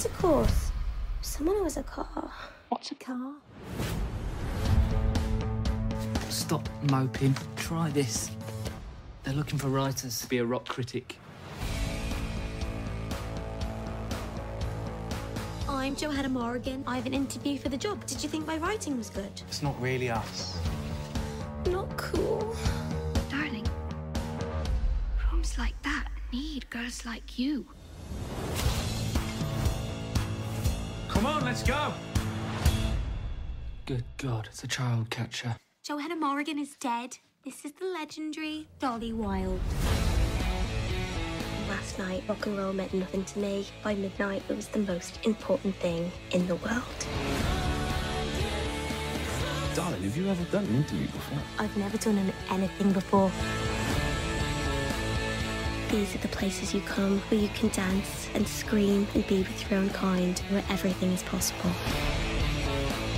sexual intercourse. with Someone who has a car. What's a car? Stop moping. Try this. They're looking for writers to be a rock critic. I'm Johanna Morrigan. I have an interview for the job. Did you think my writing was good? It's not really us. Not cool. Darling, rooms like that need girls like you. Come on, let's go. Good God, it's a child catcher. Johanna Morrigan is dead. This is the legendary Dolly Wilde. Last night, rock and roll meant nothing to me. By midnight, it was the most important thing in the world. Darling, have you ever done an interview before? I've never done an- anything before. These are the places you come where you can dance and scream and be with your own kind, where everything is possible.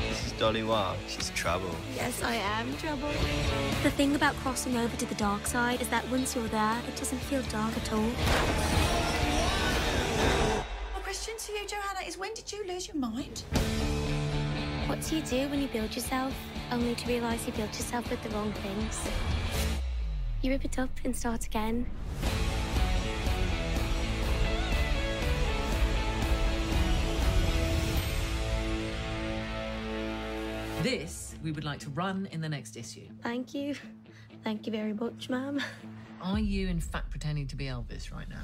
This is Dolly Wilde. She's trouble. Yes, I am trouble. The thing about crossing over to the dark side is that once you're there, it doesn't feel dark at all. My question to you, Johanna, is when did you lose your mind? What do you do when you build yourself, only to realise you built yourself with the wrong things? You rip it up and start again. This we would like to run in the next issue. Thank you. Thank you very much, ma'am. Are you in fact pretending to be Elvis right now?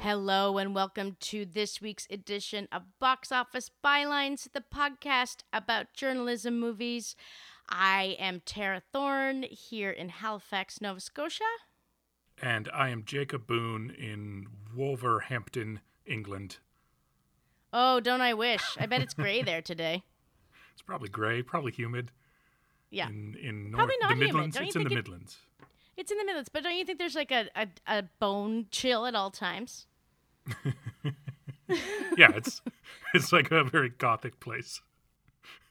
Hello, and welcome to this week's edition of Box Office Bylines, the podcast about journalism movies. I am Tara Thorne here in Halifax, Nova Scotia. And I am Jacob Boone in Wolverhampton, England. Oh, don't I wish? I bet it's gray there today. It's probably gray, probably humid. Yeah. In, in Nor- Probably not the humid. Midlands. You It's in the it- Midlands. It's in the Midlands, but don't you think there's like a, a, a bone chill at all times? yeah, it's it's like a very gothic place.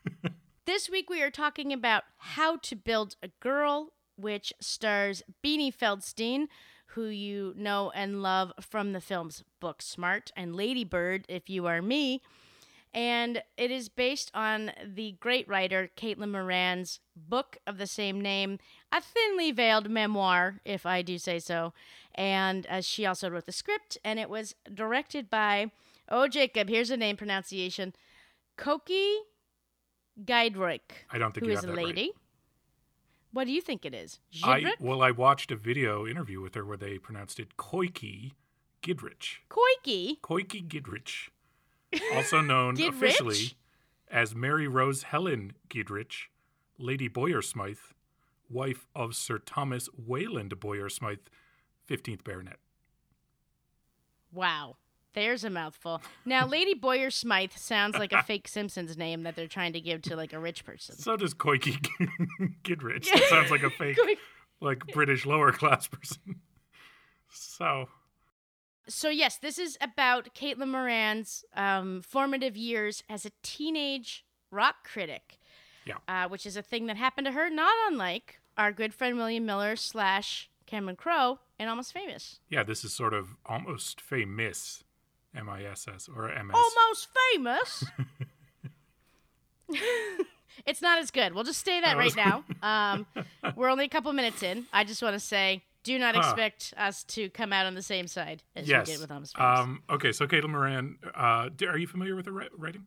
This week we are talking about How to Build a Girl, which stars Beanie Feldstein, who you know and love from the films Booksmart and Lady Bird, if you are me. And it is based on the great writer Caitlin Moran's book of the same name, a thinly veiled memoir, if I do say so. And uh, she also wrote the script, and it was directed by, oh, Jacob, here's a name pronunciation Koki Guidroik. I don't think who you is have a that right. What do you think it is? I well, I watched a video interview with her where they pronounced it Koiki Gidrich. Koiki? Koiki Gidrich, also known Gidrich? officially as Mary Rose Helen Gidrich, Lady Boyer Smythe, wife of Sir Thomas Wayland Boyer Smythe, 15th Baronet. Wow. There's a mouthful. Now, Lady Boyer Smythe sounds like a fake Simpsons name that they're trying to give to like a rich person. So does Koiki Gidrich. That sounds like a fake, like British lower class person. So, So, yes, this is about Caitlin Moran's um, formative years as a teenage rock critic. Yeah. Uh, which is a thing that happened to her, not unlike our good friend William Miller slash Cameron Crowe in Almost Famous. yeah, this is sort of almost famous, M I S S or M S. Almost famous. it's not as good. We'll just stay that Oh. right now. Um, we're only a couple minutes in. I just want to say, do not expect us to come out on the same side as yes. we did with Almost Famous. Um, okay, so Caitlin Moran, uh, are you familiar with her writing?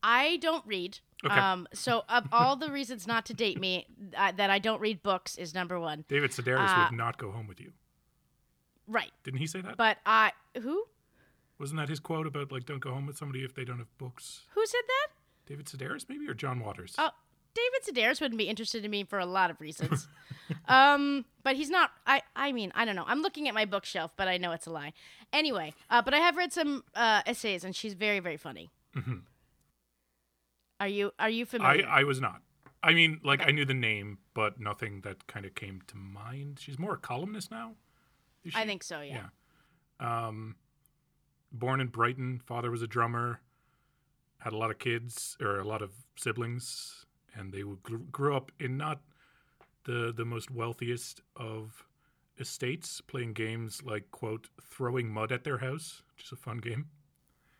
I don't read. Okay. Um, so of all the reasons not to date me, uh, that I don't read books is number one. David Sedaris Uh, would not go home with you. Right. Didn't he say that? But I who Wasn't that his quote about like don't go home with somebody if they don't have books? who said that? David Sedaris maybe or John Waters? Oh, David Sedaris wouldn't be interested in me for a lot of reasons. um, but he's not. I. I mean, I don't know. I'm looking at my bookshelf, but I know it's a lie. Anyway, uh, but I have read some uh, essays, and she's very, very funny. Mhm. Are you Are you I familiar? I was not. I mean, like I knew the name, but nothing that kind of came to mind. She's more a columnist now. I think so. Yeah. Yeah. Um, born in Brighton, father was a drummer. Had a lot of kids or a lot of siblings, and they grew up in not the the most wealthiest of estates playing games like quote throwing mud at their house, which is a fun game.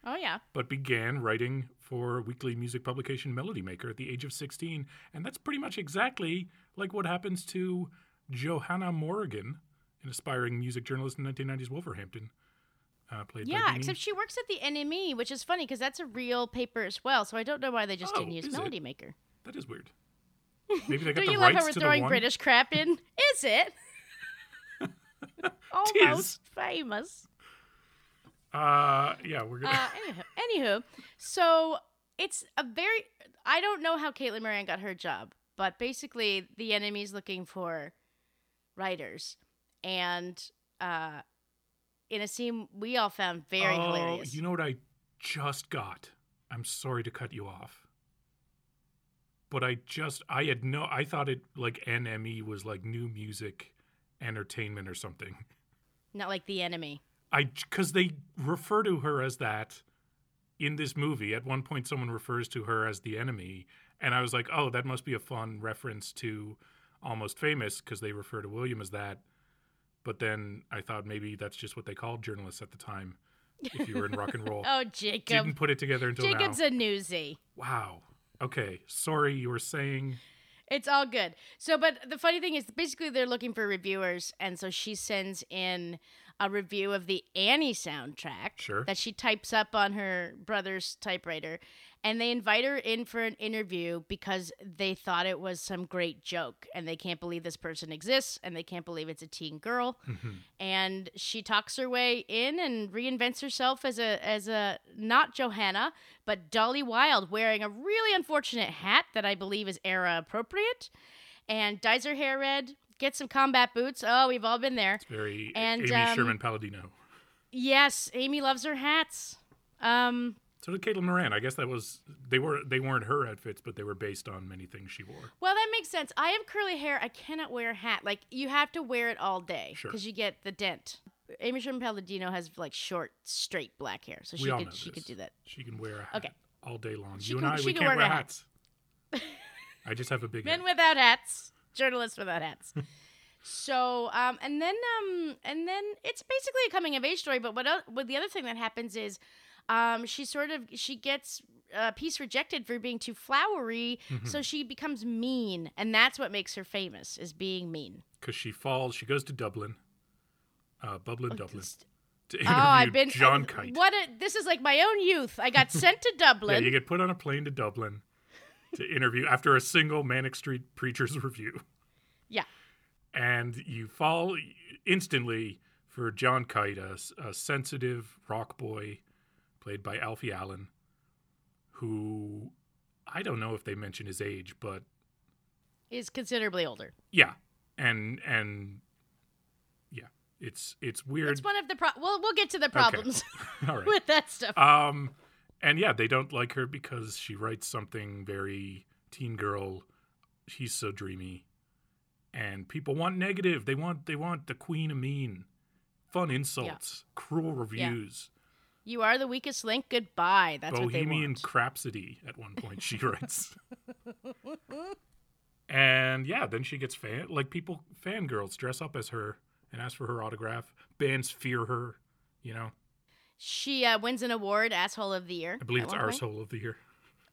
Oh yeah. But began writing for weekly music publication Melody Maker at the age of 16, and that's pretty much exactly like what happens to Johanna Morgan, an aspiring music journalist in 1990s Wolverhampton. Uh, played Yeah, except she works at the NME, which is funny because that's a real paper as well. So I don't know why they just Oh, didn't use is it? Melody Maker. that is weird. Maybe they got Do the you love how we're throwing. British crap in? Is it? Almost famous. Uh, yeah, we're gonna. Uh, anywho, anywho, so it's a very. I don't know how Caitlin Moran got her job, but basically the enemy's looking for writers, and uh, in a scene we all found very oh, hilarious. you know what I just got? I'm sorry to cut you off. But I just I had no I thought it like NME was like new music entertainment or something. Not like the enemy. I cuz they refer to her as that in this movie. At one point someone refers to her as the enemy and I was like, "Oh, that must be a fun reference to Almost Famous because they refer to William as that." But then I thought maybe that's just what they called journalists at the time if you were in rock and roll. Oh, Jacob. Didn't put it together until Jacob's now. a newsie. Wow. Okay. Sorry, you were saying. It's all good. So, but the funny thing is, basically, they're looking for reviewers, and so she sends in a review of the Annie soundtrack Sure. that she types up on her brother's typewriter, and they invite her in for an interview because they thought it was some great joke, and they can't believe this person exists, and they can't believe it's a teen girl, mm-hmm. and she talks her way in and reinvents herself as a as a not Johanna but Dolly Wild wearing a really unfortunate hat that I believe is era appropriate and dyes her hair red gets some combat boots oh we've all been there Very And, Amy um, Sherman Palladino. yes Amy loves her hats um So did Caitlin Moran. I guess that was they were they weren't her outfits, but they were based on many things she wore. well that makes sense I have curly hair I cannot wear a hat like you have to wear it all day Sure. because you get the dent Amy Sherman Palladino has like short straight black hair so she could she this. could do that She can wear a hat Okay. all day long. She you can- and I, we can can't wear wear hats. I just have a big men head. without hats journalists without hats so um and then um and then it's basically a coming of age story but what, what the other thing that happens is um she sort of she gets a piece rejected for being too flowery Mm-hmm. so she becomes mean and that's what makes her famous is being mean Because she falls, she goes to Dublin, uh, Bublin, Dublin, to oh interview i've been John uh, Kite. what a this is like my own youth i got sent to Dublin. Yeah, dublin you get put on a plane to Dublin to interview after a single Manic Street Preachers review. yeah and you fall instantly for John Kite, a, a sensitive rock boy played by Alfie Allen, who I don't know if they mention his age, but is considerably older yeah, and and yeah, it's it's weird. it's one of the pro well we'll get to the Okay. problems All right. with that stuff Um, and yeah, they don't like her because she writes something very teen girl. She's so dreamy, and people want negative. They want they want the queen of mean, fun insults, cruel reviews, You are the weakest link. Goodbye. That's what they bohemian crapsody. At one point, she writes. and yeah, then she gets fan like people fangirls dress up as her and ask for her autograph. Bands fear her. You know, She uh, wins an award, asshole of the year. I believe it's arsehole of the year.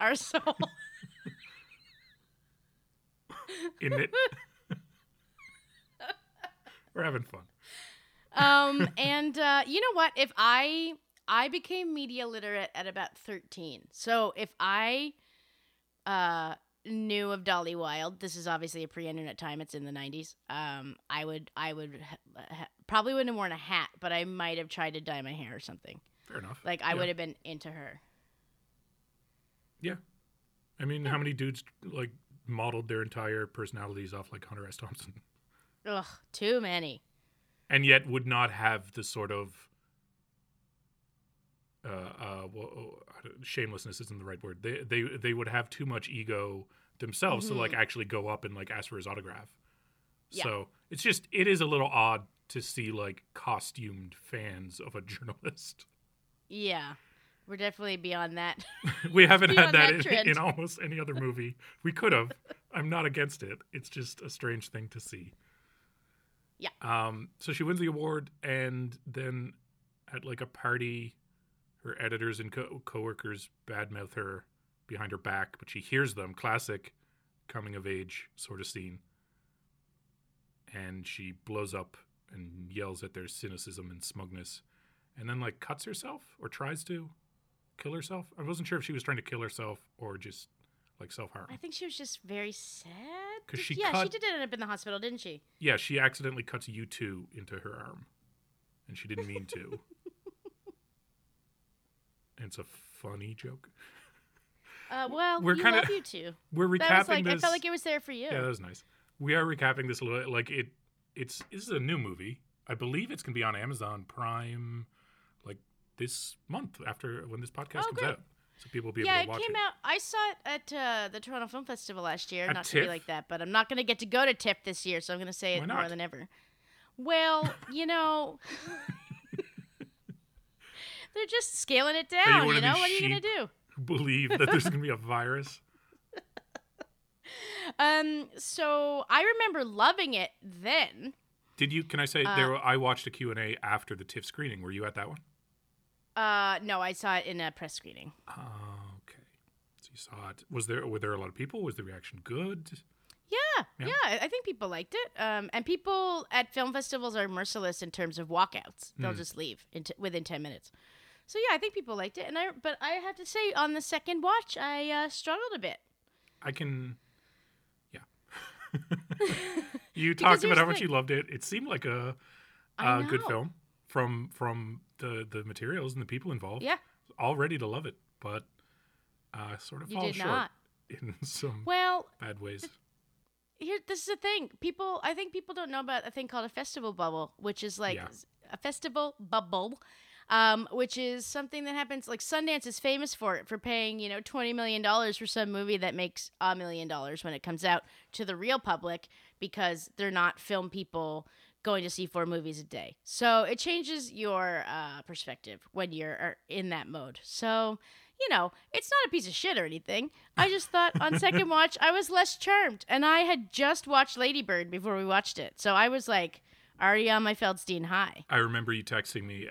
Arsehole. Isn't it? We're having fun. um, and uh, you know what? If I I became media literate at about thirteen, so if I uh knew of Dolly Wild, this is obviously a pre-internet time. It's in the '90s. Um, I would I would ha- ha- probably wouldn't have worn a hat, but I might have tried to dye my hair or something. Fair enough. Like I Yeah. would have been into her. Yeah. I mean, how many dudes like modeled their entire personalities off like Hunter S. Thompson, Ugh, too many. and yet would not have the sort of uh, uh, well, uh, shamelessness isn't the right word. They they they would have too much ego themselves to like actually go up and like ask for his autograph. Yeah. So it's just it is a little odd to see like costumed fans of a journalist. Yeah, we're definitely beyond that. we haven't had that, that in, in almost any other movie. We could have. I'm not against it. It's just a strange thing to see. Yeah. Um. So she wins the award, and then at like a party, her editors and co- coworkers badmouth her behind her back, but she hears them. Classic coming of age sort of scene. And she blows up and yells at their cynicism and smugness, and then like cuts herself or tries to kill herself. I wasn't sure if she was trying to kill herself or just like self harm. I think she was just very sad. 'Cause she yeah, she did end up in the hospital, didn't she? Yeah, she accidentally cuts U two into her arm, and she didn't mean to. It's a funny joke. Uh, well, We're kinda- love you too. We're recapping That was like this. I felt like it was there for you. Yeah, that was nice. We are recapping this a little. Like it, it's this is a new movie. I believe it's gonna be on Amazon Prime, like this month after when this podcast Oh, comes great. out, so people will be yeah, able to watch it came it. came out. I saw it at uh, the Toronto Film Festival last year. At not to be like that, but I'm not going to get to go to TIFF this year, so I'm going to say Why it not? more than ever. Well, you know, they're just scaling it Are you down. You, know, what are you going to do? Believe that there's gonna be a virus. Um, so I remember loving it then. Did you? Can I say Uh, there? I watched a Q and A after the TIFF screening. Were you at that one? Uh, no, I saw it in a press screening. Oh, okay. So you saw it. Was there? Were there a lot of people? Was the reaction good? Yeah, Yeah. yeah, I- think people liked it. Um, and people at film festivals are merciless in terms of walkouts. They'll Mm. just leave in t- within ten minutes. So yeah, I think people liked it. And I, but I have to say, on the second watch, I uh, struggled a bit. I can. Yeah. you talked about how much you loved it. It seemed like a good film from from the the materials and the people involved. Yeah. All ready to love it, but uh, sort of You fall short not. in some Well, bad ways. here, this is the thing. People, I think people don't know about a thing called a festival bubble, which is like Yeah. a festival bubble. Um, which is something that happens like Sundance is famous for it for paying you know twenty million dollars for some movie that makes a million dollars when it comes out to the real public because they're not film people going to see four movies a day. So it changes your uh, perspective when you're are in that mode. So you know it's not a piece of shit or anything. I just thought on second watch I was less charmed, and I had just watched Lady Bird before we watched it, so I was like already on my Feldstein high. I remember you texting me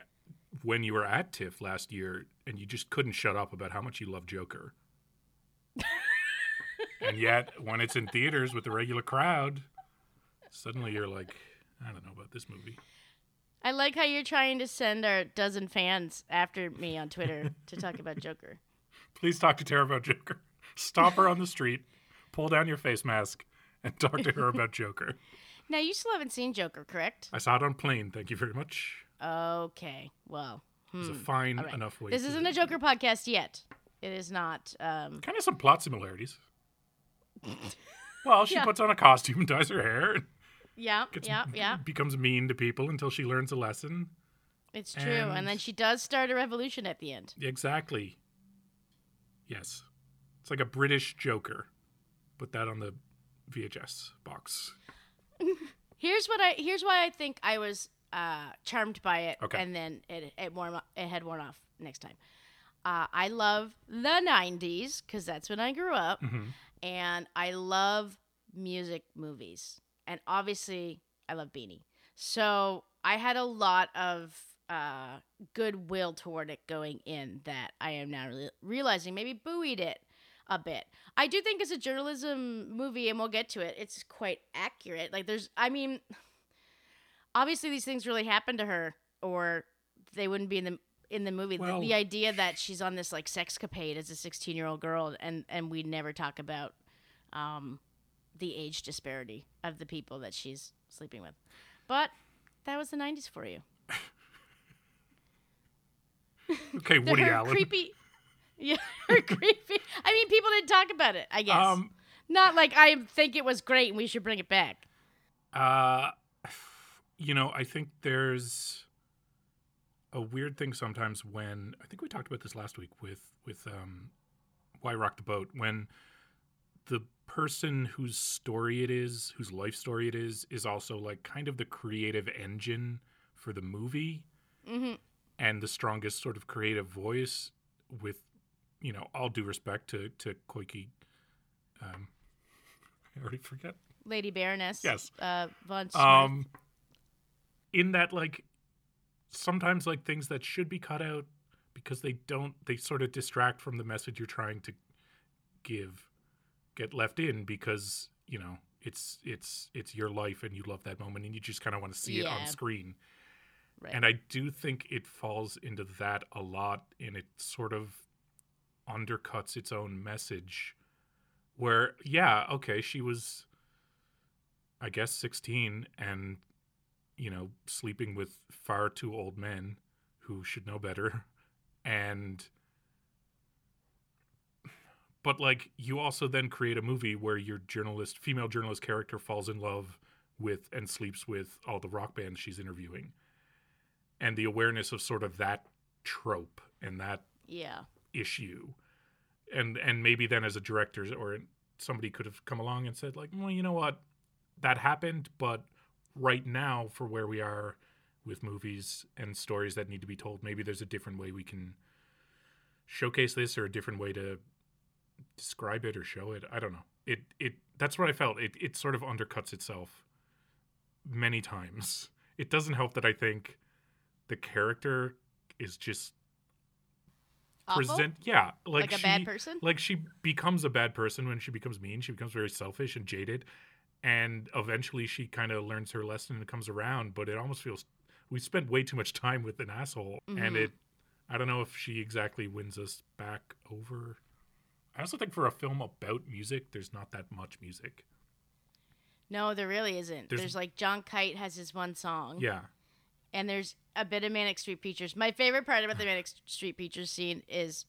when you were at TIFF last year, and you just couldn't shut up about how much you love Joker. and yet, when it's in theaters with the regular crowd, suddenly you're like, I don't know about this movie. I like how you're trying to send our dozen fans after me on Twitter to talk about Joker. Please talk to Tara about Joker. Stop her on the street, pull down your face mask, and talk to her about Joker. Now you still haven't seen Joker, correct? I saw it on plane. Thank you very much. Okay. Well, was a hmm. fine right. enough way. This isn't a Joker podcast yet. It is not. Um, kind of some plot similarities. Well, she Yeah. puts on a costume and dyes her hair. yeah, Gets, yeah, yeah. Becomes mean to people until she learns a lesson. It's true. And, And- then she does start a revolution at the end. Exactly. Yes. It's like a British Joker. Put that on the VHS box. Here's what I. Here's why I think I was uh, charmed by it, Okay. and then it it worn it had worn off next time. Uh, I love the '90s because that's when I grew up, Mhm. and I love music movies, and obviously I love Beanie. So I had a lot of uh, goodwill toward it going in that I am now re- realizing maybe buoyed it a bit. I do think as a journalism movie, and we'll get to it, it's quite accurate. Like there's, I mean, obviously these things really happened to her, or they wouldn't be in the in the movie. The- Well- the, idea that she's on this like sexcapade as a 16 year old girl, and and we never talk about um, the age disparity of the people that she's sleeping with. But that was the 90s for you. Okay, Woody her Allen. creepy. Yeah, her creepy. I mean, people didn't talk about it. I guess. Um, Not like I think it was great and we should bring it back. Uh, you know, I think there's a weird thing sometimes when I think we talked about this last week with with um, why rock the boat when the person whose story it is, whose life story it is, is also like kind of the creative engine for the movie Mm-hmm. and the strongest sort of creative voice with you know all due respect to to Koiki um I already forget. Lady Baroness. Yes. Uh, von Smith. Um, in that, like, sometimes like things that should be cut out because they don't, they sort of distract from the message you're trying to give, get left in because you know it's it's it's your life and you love that moment and you just kind of want to see it on screen. Right. And I do think it falls into that a lot, and it sort of undercuts its own message. Where, yeah, okay, she was, I guess, 16 and, you know, sleeping with far too old men who should know better. And, but like, you also then create a movie where your journalist, female journalist character falls in love with and sleeps with all the rock bands she's interviewing and the awareness of sort of that trope and that yeah. issue and and maybe then as a director or somebody could have come along and said like well you know what that happened but right now for where we are with movies and stories that need to be told. Maybe there's a different way we can showcase this or a different way to describe it or show it. I don't know. It it that's what i felt. It it sort of undercuts itself many times. It doesn't help that i think the character is just Awful? present yeah like, Like a she, bad person? like she becomes a bad person when she becomes mean. She becomes very selfish and jaded and eventually she kind of learns her lesson and comes around but it almost feels we spent way too much time with an asshole and Mhm. it i don't know if she exactly wins us back over i also think for a film about music there's not that much music No, there really isn't. There's- There's, like John Kite has his one song. yeah And there's a bit of Manic Street Preachers. My favorite part about the Manic Street Preachers scene is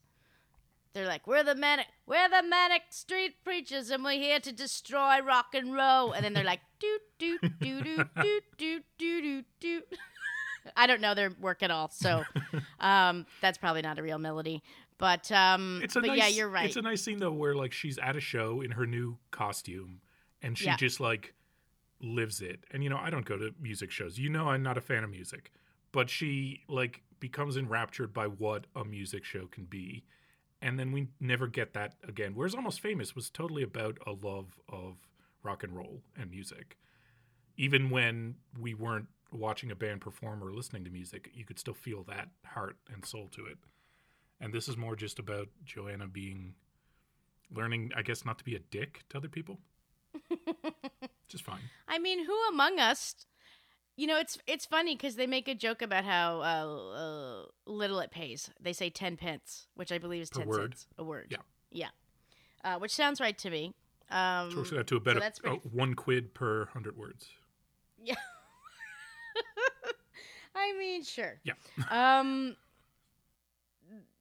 they're like, "We're the manic, we're the Manic Street Preachers, and we're here to destroy rock and roll." And then they're like, "Doot doot doot doot doot doot doot doot doot." I don't know their work at all, so um, that's probably not a real melody. But um, it's a but nice, yeah, you're right. it's a nice scene though where like she's at a show in her new costume and she Yeah. just like lives it and you know i don't go to music shows you know i'm not a fan of music but she like becomes enraptured by what a music show can be and then we never get that again. Whereas almost famous was totally about a love of rock and roll and music. Even when we weren't watching a band perform or listening to music you could still feel that heart and soul to it. And this is more just about joanna being learning i guess not to be a dick to other people. Just fine. I mean, who among us? You know, it's it's funny because they make a joke about how uh, uh, little it pays. They say ten pence, which I believe is ten word. cents a word. Yeah. yeah, uh, which sounds right to me. Um, so to a better that's pretty- one quid per hundred words Yeah. I mean, sure. Yeah. um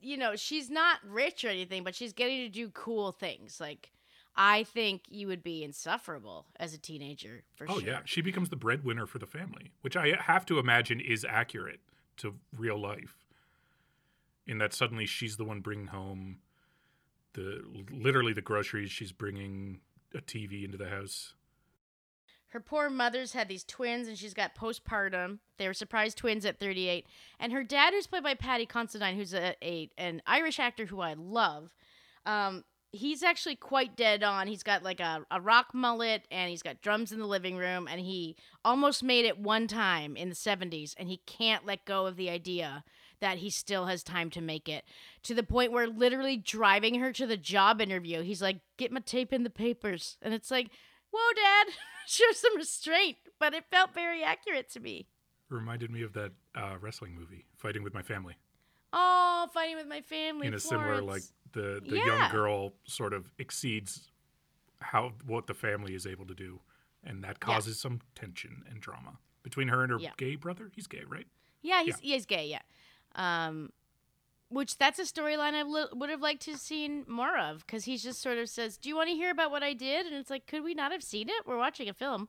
you know, she's not rich or anything, but she's getting to do cool things. Like I think you would be insufferable as a teenager for sure. oh sure. yeah she becomes the breadwinner for the family which i have to imagine is accurate to real life in that suddenly she's the one bringing home the literally the groceries she's bringing a tv into the house Her poor mother's had these twins and she's got postpartum. They were surprise twins at 38. And her dad, who's played by Paddy Considine, who's a, a an Irish actor who I love, um, he's actually quite dead on. He's got like a, a rock mullet and he's got drums in the living room. And he almost made it one time in the 70s and he can't let go of the idea that he still has time to make it to the point where literally driving her to the job interview, he's like, Get my tape in the papers. And it's like, Whoa, Dad, show some restraint. But it felt very accurate to me. Reminded me of that uh, wrestling movie fighting with my family Oh, fighting with my family. in a similar like Florence. The the Yeah. young girl sort of exceeds how what the family is able to do and that Yeah. causes some tension and drama between her and her Yeah. gay brother he's gay right Yeah, he's he is gay. Yeah, um, which that's a storyline I li- would have liked to have seen more of because he just sort of says, "Do you want to hear about what I did?" And it's like, could we not have seen it? We're watching a film.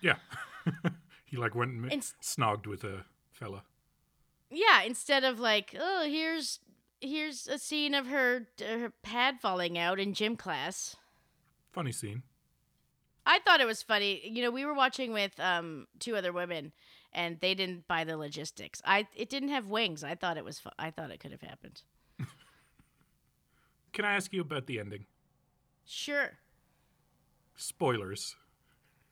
yeah he like went and Ins- snogged with a fella Yeah, instead of like, oh, here's here's a scene of her her pad falling out in gym class. funny scene I thought it was funny. You know, we were watching with um two other women, and they didn't buy the logistics. I it didn't have wings. I thought it was. Fu- I thought it could have happened. Can I ask you about the ending? Sure. spoilers,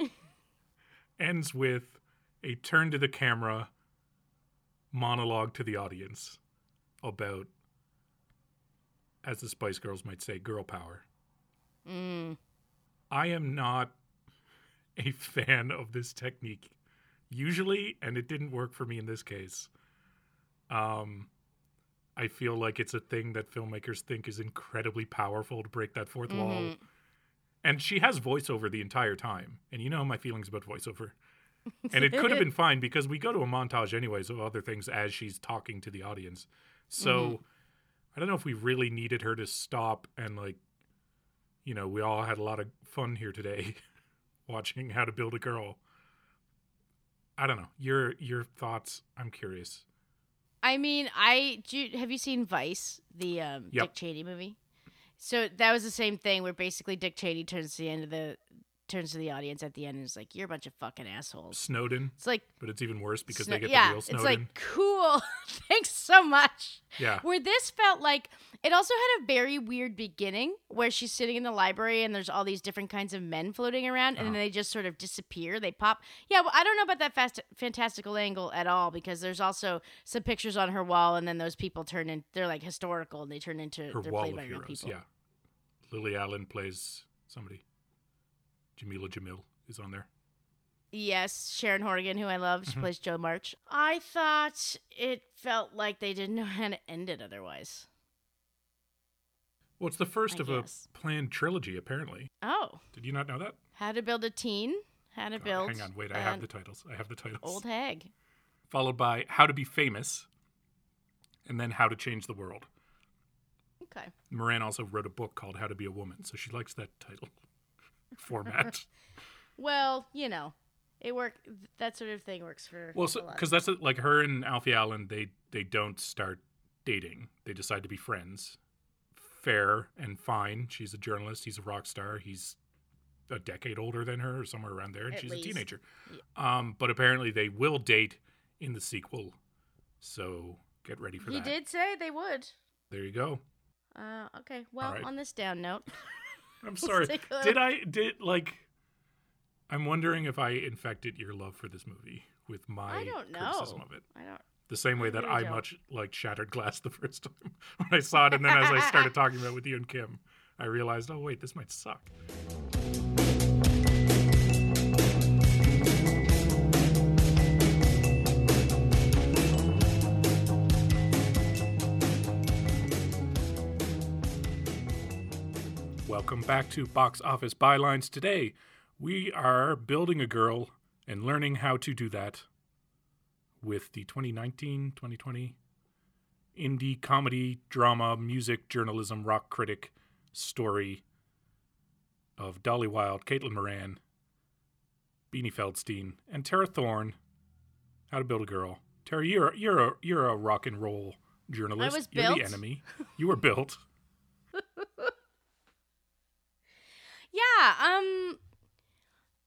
ends with a turn to the camera monologue to the audience about, as the Spice Girls might say, girl power. Mm. I am not a fan of this technique usually, and it didn't work for me in this case. Um, I feel like it's a thing that filmmakers think is incredibly powerful to break that 4th wall. Mhm. And she has voiceover the entire time. And you know my feelings about voiceover. And it could have been fine because we go to a montage anyways of other things as she's talking to the audience. So Mhm. I don't know if we really needed her to stop and like you know, we all had a lot of fun here today watching how to build a girl. I don't know. Your your thoughts, I'm curious. I mean, I do. you- Have you seen Vice, the um, Yep. Dick Cheney movie? So that was the same thing where basically Dick Cheney turns to the end of the turns to the audience at the end and is like, "You're a bunch of fucking assholes." Snowden. It's like but it's even worse because they get yeah, the real Snowden. it's like cool. Thanks so much. Yeah. Where this felt like it also had a very weird beginning where she's sitting in the library and there's all these different kinds of men floating around and then Uh-huh. they just sort of disappear. They pop. Yeah, well, I don't know about that fast fantastical angle at all because there's also some pictures on her wall and then those people turn in. They're like historical and they turn into her they're wall played of by real heroes. people. Yeah. Lily Allen plays somebody. Jamila Jamil is on there. Yes, Sharon Horgan, who I love, she Mhm. plays Jo March. I thought it felt like they didn't know how to end it otherwise. Well, it's the first I of guess. a planned trilogy, apparently. Oh, Did you not know that? how to build a teen? How to God, build? hang on, wait. I have the titles. I have the titles. old hag. Followed by How to Be Famous, and then How to Change the World. Okay. Moran also wrote a book called How to Be a Woman, so she likes that title format. Well, you know, it work. That sort of thing works for. well, a because that's it, like her and Alfie Allen, they they don't start dating. They decide to be friends. Fair and fine. She's a journalist. He's a rock star. He's a decade older than her, or somewhere around there, and At she's least. a teenager. Um, but apparently they will date in the sequel. So get ready for he that. You did say they would. There you go. Uh, okay. Well, right. on this down note, I'm sorry. Did I did like? I'm wondering if I infected your love for this movie with my I don't know. criticism of it. I don't. The same way that I don't. much like Shattered Glass the first time when I saw it, and then as I started talking about it with you and Kim, I realized, oh wait, this might suck. Welcome back to Box Office Bylines. Today, we are building a girl and learning how to do that with the 2019 2020 indie comedy, drama, music, journalism, rock critic story of Dolly Wilde, Caitlin Moran, Beanie Feldstein, and Tara Thorne. How to Build a Girl. Tara, you're you're a you're a rock and roll journalist. I was you're the built. enemy. You were built. Yeah. Um.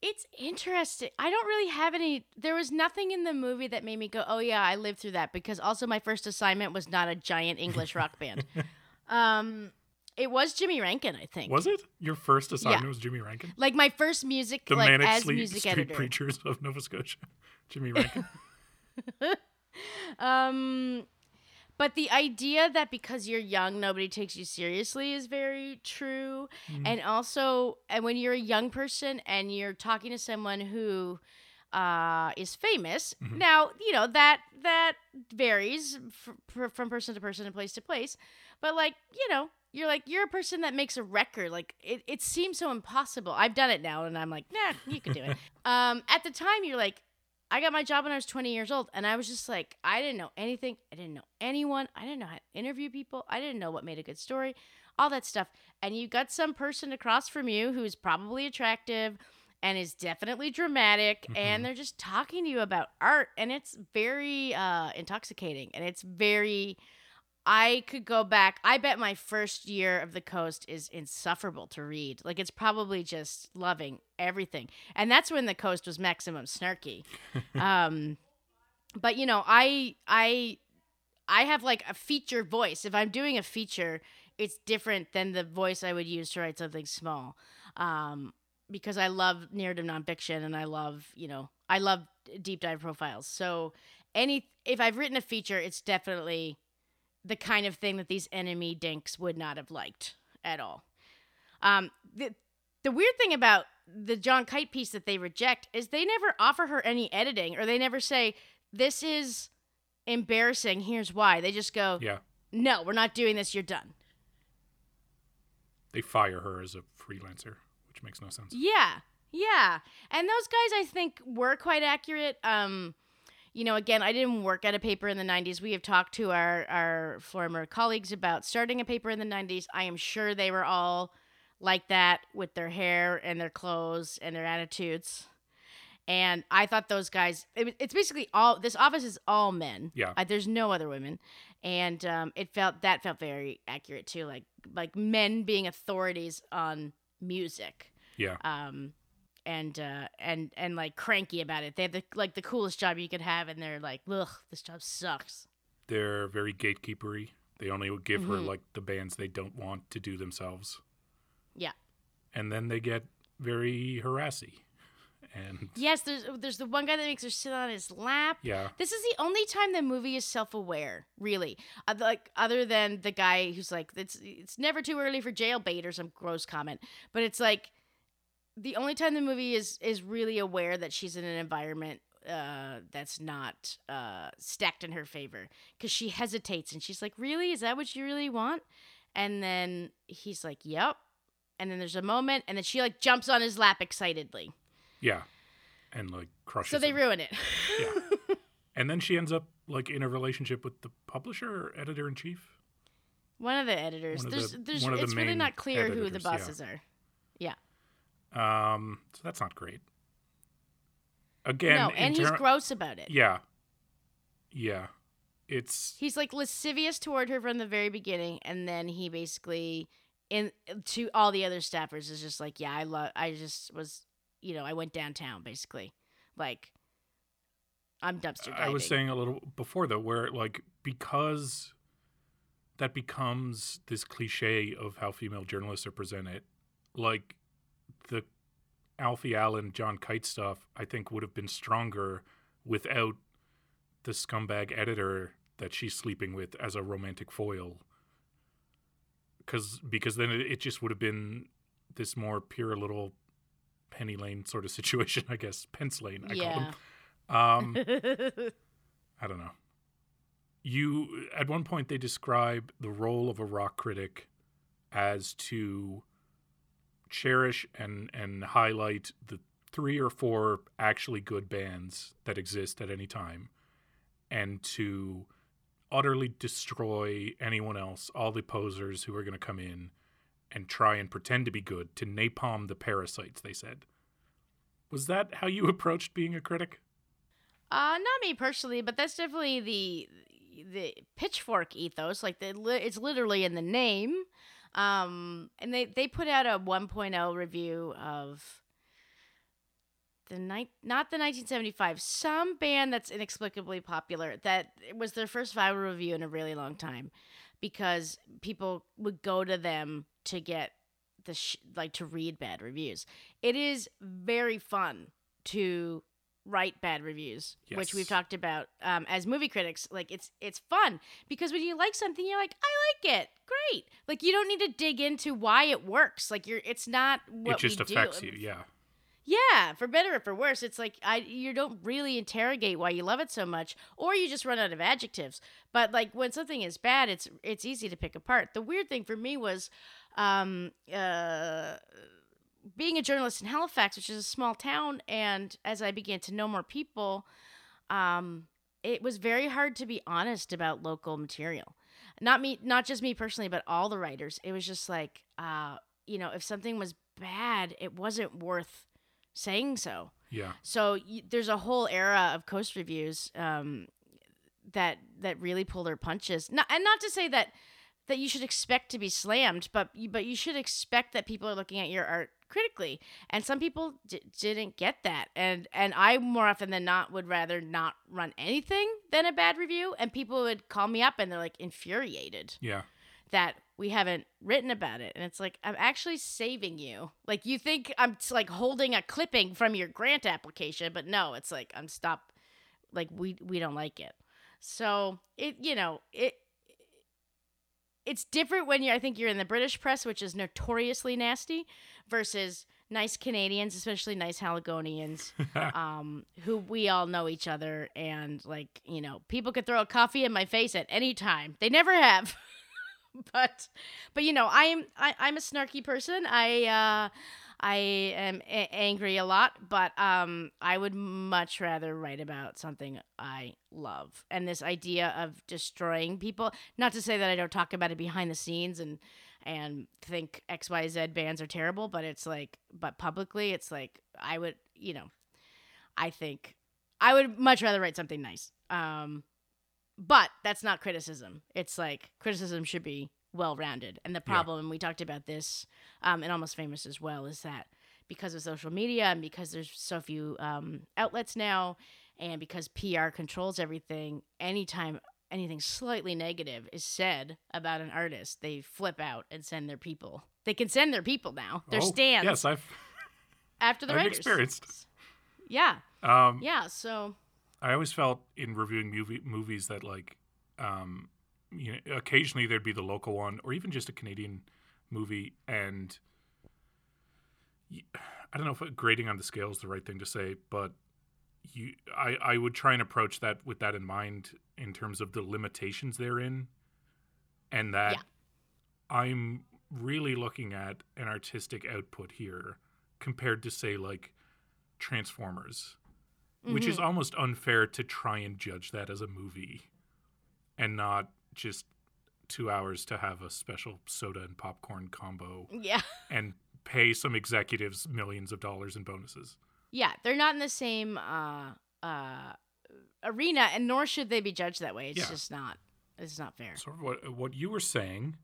It's interesting. I don't really have any. There was nothing in the movie that made me go, "Oh yeah, I lived through that." Because also my first assignment was not a giant English rock band. Um, it was Jimmy Rankin, I think. Was it your first assignment? Was Jimmy Rankin, Like my first music, the like manic as sleep, music street editor. preachers of Nova Scotia? Jimmy Rankin. Um, but the idea that because you're young, nobody takes you seriously is very true. Mm. And also, and when you're a young person and you're talking to someone who uh, is famous, Mhm. now you know that that varies f- from person to person and place to place. But like you know, you're like you're a person that makes a record. Like it, it seems so impossible. I've done it now, and I'm like, nah, you can do it. um, at the time, you're like, I got my job when I was 20 years old, and I was just like, I didn't know anything. I didn't know anyone. I didn't know how to interview people. I didn't know what made a good story, all that stuff. And you got some person across from you who's probably attractive and is definitely dramatic, and they're just talking to you about art, and it's very uh, intoxicating, and it's very. I could go back. I bet my first year of the coast is insufferable to read. Like it's probably just loving everything. And that's when the coast was maximum snarky. um but you know, I I I have like a feature voice. If I'm doing a feature, it's different than the voice I would use to write something small. Um because I love narrative nonfiction and I love, you know, I love deep dive profiles. So any if I've written a feature, it's definitely the kind of thing that these enemy dinks would not have liked at all. Um, the the weird thing about the John Kite piece that they reject is they never offer her any editing or they never say this is embarrassing. Here's why. They just go, Yeah. no, we're not doing this. You're done. They fire her as a freelancer, which makes no sense. Yeah, yeah. And those guys, I think, were quite accurate. Um, you know, again, I didn't work at a paper in the 90s. We have talked to our, our former colleagues about starting a paper in the 90s. I am sure they were all like that with their hair and their clothes and their attitudes. And I thought those guys, it, it's basically all, this office is all men. Yeah. Uh, there's no other women. And um, it felt, that felt very accurate too. Like, like men being authorities on music Yeah. um and uh and and like cranky about it they have the like the coolest job you could have and they're like ugh this job sucks They're very gatekeepery. They only give her Mhm. like the bands they don't want to do themselves. yeah And then they get very harassy. And yes there's there's the one guy that makes her sit on his lap yeah. this is the only time the movie is self-aware really uh, like other than the guy who's like it's it's never too early for jailbait or some gross comment but it's like the only time the movie is is really aware that she's in an environment uh that's not uh stacked in her favor because she hesitates and she's like really is that what you really want and then he's like yep and then there's a moment and then she like jumps on his lap excitedly Yeah. And like crushes so they him. ruin it Yeah. and then she ends up like in a relationship with the publisher or editor in chief. One of the editors. One of there's, the- there's, one of the it's really not clear who the editors, yeah. bosses are. Yeah. Um, so that's not great. Again, no, and he's ter- gross about it. Yeah. Yeah. It's He's like lascivious toward her from the very beginning, and then he basically, in to all the other staffers, is just like, yeah, I love. I just was, you know, I went downtown basically, like. I'm dumpster diving. I was saying a little before though, where like because that becomes this cliche of how female journalists are presented, like the Alfie Allen, John Kite stuff, I think would have been stronger without the scumbag editor that she's sleeping with as a romantic foil. Because because then it, it just would have been this more pure little penny lane sort of situation, I guess. Pence lane, I call them. Um, I don't know. You at one point they describe the role of a rock critic as to cherish and and highlight the three or four actually good bands that exist at any time and to utterly destroy anyone else, all the posers who are going to come in and try and pretend to be good, to napalm the parasites, they said. Was that how you approached being a critic? Uh, not me personally, but that's definitely the the pitchfork ethos. Like the it's literally in the name. Um, and they they put out a 1.0 review of the night not the 1975 some band that's inexplicably popular that was their first viral review in a really long time because people would go to them to get the sh- like to read bad reviews. It is very fun to write bad reviews, which we've talked about um, as movie critics. Like it's it's fun because when you like something, you're like, I like it, great. Like you don't need to dig into why it works. Like you're, it's not what it just we do. affects you, yeah. Yeah, for better or for worse, it's like I you don't really interrogate why you love it so much, or you just run out of adjectives. But like when something is bad, it's it's easy to pick apart. The weird thing for me was, um, uh, being a journalist in Halifax, which is a small town, and as I began to know more people, um, it was very hard to be honest about local material. Not me, not just me personally, but all the writers. It was just like, uh, you know, if something was bad, it wasn't worth saying so. Yeah. So y- there's a whole era of coast reviews um, that that really pull their punches. Not, and not to say that that you should expect to be slammed, but you, but you should expect that people are looking at your art critically. And some people d- didn't get that. And and I more often than not would rather not run anything than a bad review. And people would call me up and they're like infuriated Yeah. that we haven't written about it and it's like i'm actually saving you like you think i'm t- like holding a clipping from your grant application but no it's like i'm stop like we we don't like it so it you know it it's different when you I think you're in the British press, which is notoriously nasty, versus nice Canadians, especially nice Haligonians, um, who we all know each other and like you know people could throw a coffee in my face at any time. They never have. but but you know I'm I, I'm a snarky person. I uh, I am a- angry a lot, but um, I would much rather write about something I love. And this idea of destroying people, not to say that I don't talk about it behind the scenes and and think XYZ bands are terrible, but it's like but publicly it's like I would, you know, I think I would much rather write something nice. Um but that's not criticism. It's like criticism should be well rounded. And the problem, and we talked about this um, in Almost Famous as well, is that because of social media and because there's so few um, outlets now, and because PR controls everything, anytime anything slightly negative is said about an artist, they flip out and send their people. They can send their people now. Their Oh, stands Yes, I've after the I've writers. experienced. Yeah, Um, yeah. So I always felt in reviewing movie movies that like, um, you know, occasionally there'd be the local one or even just a Canadian movie, and I don't know if grading on the scale is the right thing to say, but you, I, I would try and approach that with that in mind in terms of the limitations therein, and that Yeah. I'm really looking at an artistic output here compared to say like Transformers which is mm-hmm. almost unfair to try and judge that as a movie and not just two hours to have a special soda and popcorn combo yeah. and pay some executives millions of dollars in bonuses. Yeah, they're not in the same uh, uh, arena, and nor should they be judged that way. It's Yeah. just not. It's not fair. Sort of what what you were saying,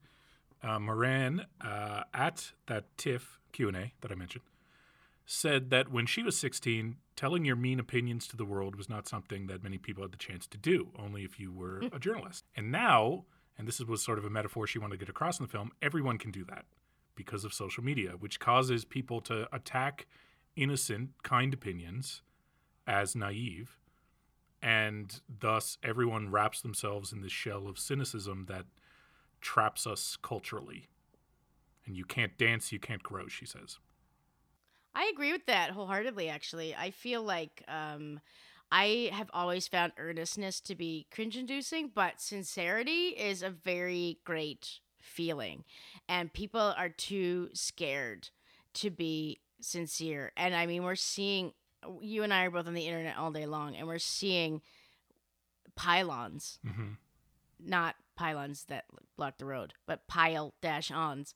uh, Moran uh, at that TIFF Q and A that I mentioned said that when she was 16, telling your mean opinions to the world was not something that many people had the chance to do, only if you were hmm. a journalist. And now, and this was sort of a metaphor she wanted to get across in the film, everyone can do that because of social media, which causes people to attack innocent, kind opinions as naive. And thus, everyone wraps themselves in this shell of cynicism that traps us culturally. And you can't dance, you can't grow, she says. I agree with that wholeheartedly. Actually, I feel like um, I have always found earnestness to be cringe-inducing, but sincerity is a very great feeling, and people are too scared to be sincere. And I mean, we're seeing you and I are both on the internet all day long, and we're seeing pylons, Mm-hmm. not pylons that block the road, but pile dash ons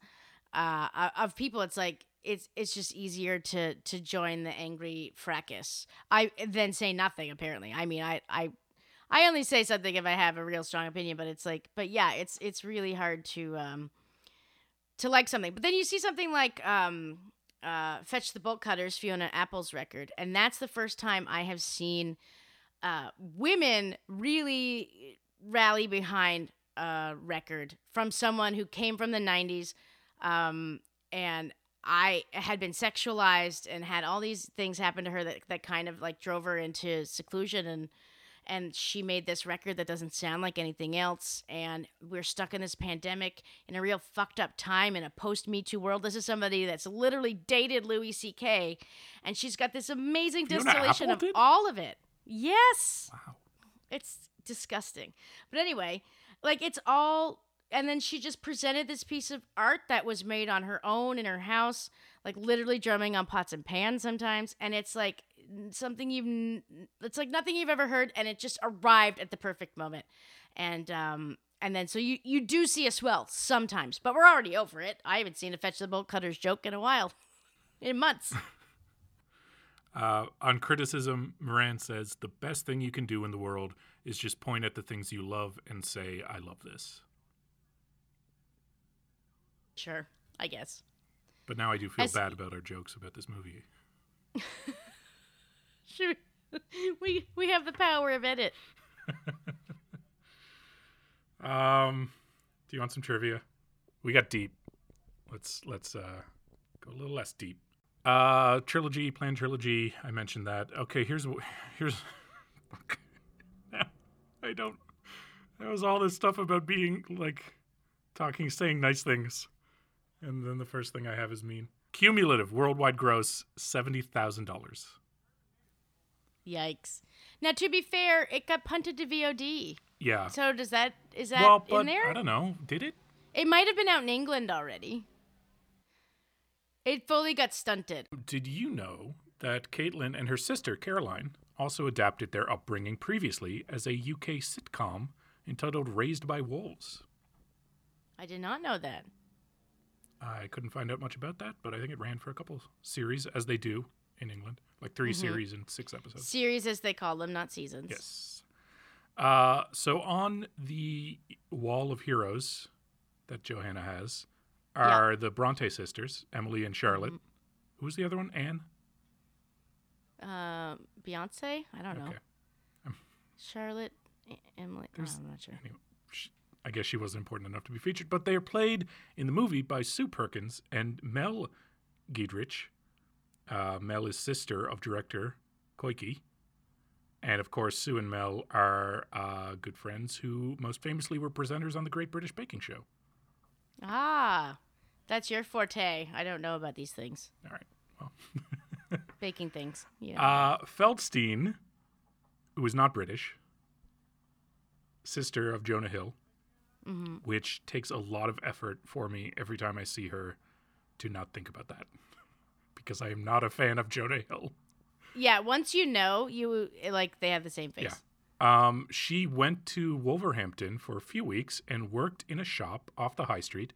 uh, of people. It's like it's it's just easier to to join the angry fracas. I then say nothing. Apparently, I mean, I I I only say something if I have a real strong opinion. But it's like, but yeah, it's it's really hard to um to like something. But then you see something like um uh fetch the bolt cutters Fiona Apple's record, and that's the first time I have seen uh women really rally behind a record from someone who came from the 90s um and I had been sexualized and had all these things happen to her that, that kind of like drove her into seclusion and and she made this record that doesn't sound like anything else and we're stuck in this pandemic in a real fucked up time in a post me too world this is somebody that's literally dated louis ck and she's got this amazing Fiona distillation Apple of did? all of it yes Wow. it's disgusting. But anyway, like it's all and then she just presented this piece of art that was made on her own in her house, like literally drumming on pots and pans sometimes, and it's like something you've it's like nothing you've ever heard and it just arrived at the perfect moment. And um and then so you you do see a swell sometimes, but we're already over it. I haven't seen a fetch the bolt cutters joke in a while. In months. Uh, on criticism, Moran says the best thing you can do in the world is just point at the things you love and say, I love this. Sure, I guess. But now I do feel bad about our jokes about this movie. Sure. we we have the power of edit. Um, do you want some trivia? we got deep. Let's let's uh, go a little less deep. Uh, trilogy, planned trilogy. I mentioned that. Okay, here's here's. I don't. There was all this stuff about being like talking, saying nice things, and then the first thing I have is mean. Cumulative worldwide gross seventy thousand dollars. Yikes. Now, to be fair, it got punted to VOD. Yeah. So does that is that well, but in there? I don't know. Did it? It might have been out in England already. It fully got stunted. Did you know that Caitlin and her sister Caroline also adapted their upbringing previously as a UK sitcom entitled Raised by Wolves? I did not know that. I couldn't find out much about that, but I think it ran for a couple series, as they do in England, like 3 Mhm. series and six episodes. Series, as they call them, not seasons. Yes. Uh, so on the wall of heroes that Johanna has are the Bronte sisters, Emily and Charlotte. Who was the other one? Anne. Uh, Beyonce? I don't know. Okay. Um, Charlotte, Emily. oh, I'm not sure. Anyway, I guess she wasn't important enough to be featured, but they are played in the movie by Sue Perkins and Mel Giedroyc. Uh, Mel is sister of director Coky. And of course, Sue and Mel are uh, good friends who most famously were presenters on the Great British Baking Show. Ah, that's your forte. I don't know about these things. All right. Well, Baking things. Yeah. Uh, Feldstein, who is not British, sister of Jonah Hill, Mhm. which takes a lot of effort for me every time I see her to not think about that. Because I am not a fan of Jonah Hill. yeah. Once you know, you like they have the same face. Yeah. Um, she went to Wolverhampton for a few weeks and worked in a shop off the high street,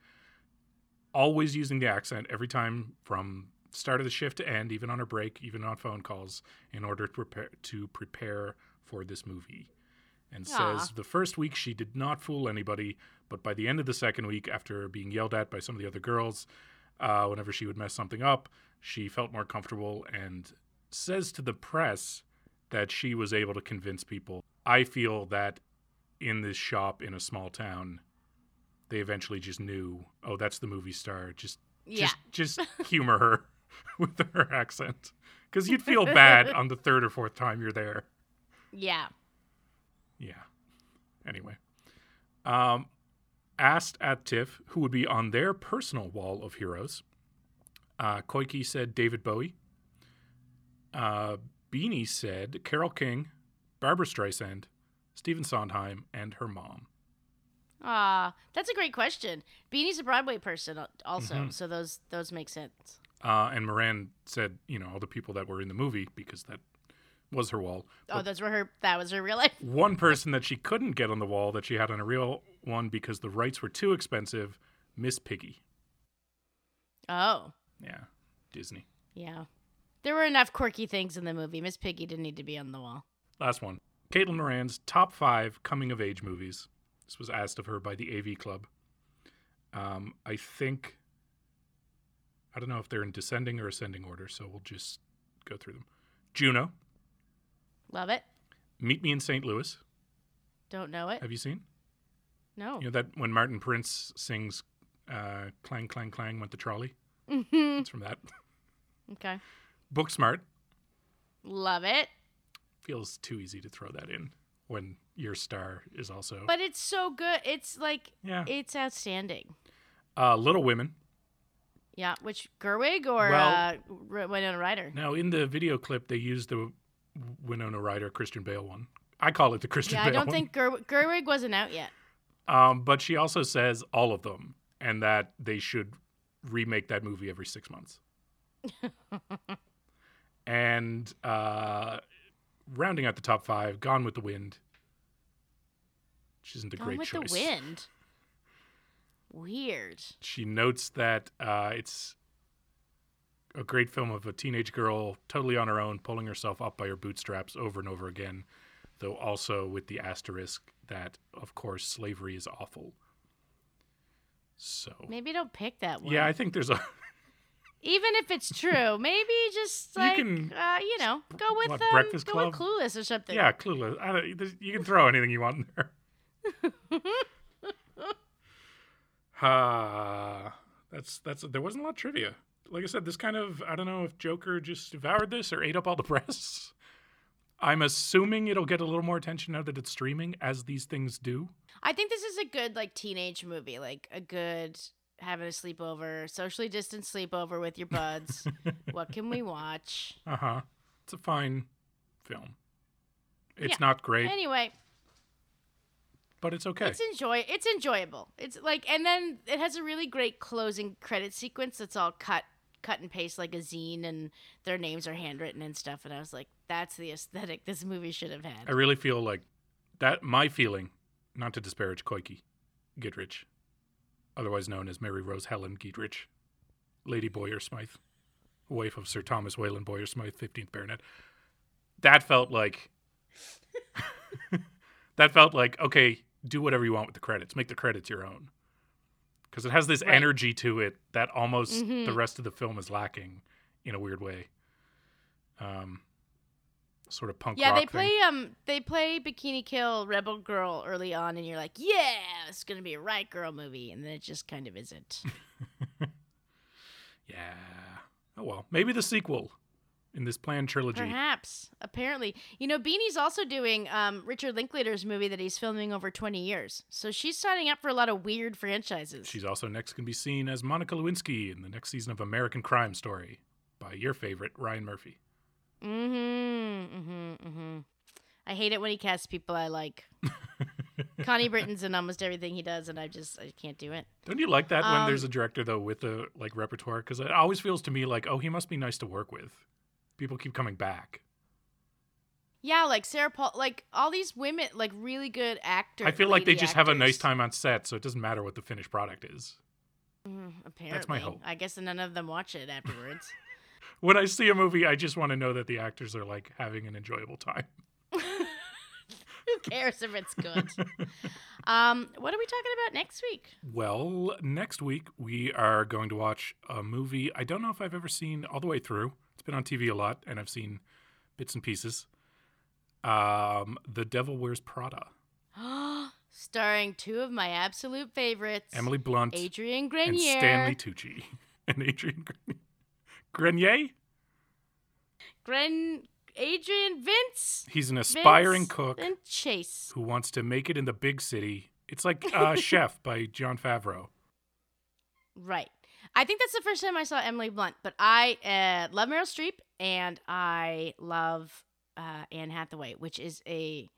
always using the accent every time from start of the shift to end, even on her break, even on phone calls, in order to prepare to prepare for this movie. And Aw. says the first week she did not fool anybody, but by the end of the second week, after being yelled at by some of the other girls, uh, whenever she would mess something up, she felt more comfortable and says to the press that she was able to convince people. I feel that in this shop in a small town, they eventually just knew, oh, that's the movie star. Just, Yeah. just, just humor her with her accent, because you'd feel bad on the third or fourth time you're there. Yeah. Yeah. Anyway, um, asked at TIFF who would be on their personal wall of heroes, uh, Coky said David Bowie. Uh, Beanie said Carole King, Barbra Streisand, Stephen Sondheim, and her mom. Ah, that's a great question. Beanie's a Broadway person al- also, Mhm. so those those make sense. Uh, and Moran said, you know, all the people that were in the movie because that was her wall. Oh, those were her. That was her real life. one person that she couldn't get on the wall that she had on a real one because the rights were too expensive, Miss Piggy. Oh, Yeah, Disney. yeah. There were enough quirky things in the movie. Miss Piggy didn't need to be on the wall. Last one. Caitlin Moran's top five coming of age movies. This was asked of her by the AV Club. Um, I think, I don't know if they're in descending or ascending order, so we'll just go through them. Juno, Love it. Meet Me in St. Louis. Don't know it. Have you seen? No. You know that when Martin Prince sings uh, Clang, Clang, Clang went the trolley? Mhm. It's from that. Okay. Booksmart. Love it. Feels too easy to throw that in when your star is also But it's so good. It's like Yeah. it's outstanding. uh, Little Women. Yeah. Which Gerwig or Well- uh, Winona Ryder? Now, in the video clip, they used the Winona Ryder Christian Bale one. I call it the Christian Bale one. Yeah, I don't one. think Ger- Gerwig wasn't out yet. Um, but she also says all of them, and that they should remake that movie every six months. and uh, rounding out the top five, Gone with the Wind. Which isn't a Gone great with choice. the Wind. Weird. She notes that uh, it's a great film of a teenage girl totally on her own, pulling herself up by her bootstraps over and over again, though also with the asterisk that, of course, slavery is awful. So, Maybe don't pick that one. yeah, I think there's a. Even if it's true, maybe just You like can- uh, you know, go with what, um, Breakfast go with Clueless or something. Yeah, clueless. I don't, you can throw anything you want in there. Uh, that's that's there wasn't a lot of trivia. Like I said, this kind of I don't know if Joker just devoured this or ate up all the press. I'm assuming it'll get a little more attention now that it's streaming, as these things do. I think this is a good like teenage movie, like a good having a sleepover, socially distanced sleepover with your buds. what can we watch? Uh huh. It's a fine film. It's Yeah. not great, Anyway, but it's okay. it's enjoy it's enjoyable. It's like and then it has a really great closing credit sequence that's all cut cut and paste like a zine and their names are handwritten and stuff and I was like that's the aesthetic this movie should have had. I really feel like that. My feeling, not to disparage Coky Giedroyc, otherwise known as Mary Rose Helen Giedroyc, Lady Boyer Smythe, wife of Sir Thomas Wayland Boyer Smythe, 15th Baronet. That felt like. that felt like okay. Do whatever you want with the credits. Make the credits your own. Because it has this Right. energy to it that almost Mhm. the rest of the film is lacking in a weird way. Um, sort of punk Yeah, rock they thing. play um they play Bikini Kill Rebel Girl early on and you're like, "Yeah, it's going to be a right girl movie." And then it just kind of isn't. Yeah. Oh well, maybe the sequel in this planned trilogy. Perhaps. Apparently. You know, Beanie's also doing um, Richard Linklater's movie that he's filming over 20 years. So she's signing up for a lot of weird franchises. She's also next can be seen as Monica Lewinsky in the next season of American Crime Story by your favorite Ryan Murphy. Mm-hmm. Mm-hmm. Mm-hmm. I hate it when he casts people I like. Connie Britton's in almost everything he does, and I just I can't do it. Don't you like that when Um, there's a director though with a like repertoire? Because it always feels to me like, oh, he must be nice to work with. People keep coming back. Yeah, like Sarah Paul, like all these women, like really good actors. I feel like they just have a nice time on set, so it doesn't matter what the finished product is. Mm, apparently, my hope. I guess none of them watch it afterwards. When I see a movie, I just want to know that the actors are like having an enjoyable time. Who cares if it's good? um, what are we talking about next week? Well, next week we are going to watch a movie I don't know if I've ever seen all the way through. Been on TV a lot, and I've seen bits and pieces. Um, The Devil Wears Prada. Starring two of my absolute favorites, Emily Blunt Adrian Grenier, and Stanley Tucci. And Adrian Grenier. Grenier? Gren, Adrian Vince, He's an aspiring Vince cook and Chase. who wants to make it in the big city. It's like uh, Chef by Jon Favreau. Right. I think that's the first time I saw Emily Blunt, but I uh, love Meryl Streep and I love uh, Anne Hathaway, which is a,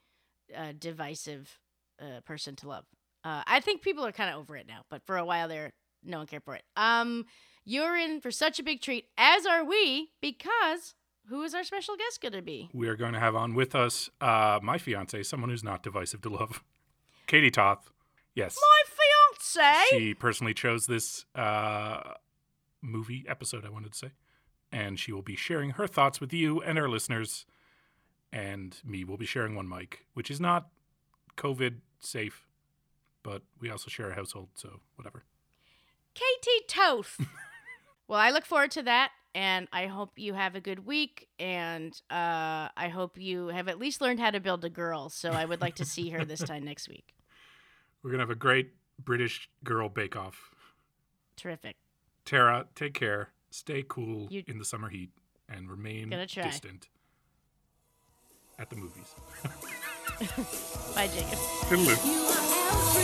uh divisive uh, person to love. Uh, I think people are kind of over it now, but for a while there, no one cared for it. Um, you're in for such a big treat, as are we, because who is our special guest going to be? We are going to have on with us uh, my fiance, someone who's not divisive to love, Katie Toth. Yes. My fiance. She personally chose this uh, movie episode, I wanted to say. And she will be sharing her thoughts with you and our listeners. And me will be sharing one mic, which is not COVID safe, but we also share a household, so whatever. Katie Toth. well, I look forward to that, and I hope you have a good week, and uh, I hope you have at least learned how to build a girl. So I would like to see her this time next week. We're going to have a great British girl bake off. Terrific. Tara, take care. Stay cool You- in the summer heat and remain Gonna distant at the movies. Bye, Jacob. Toodaloo.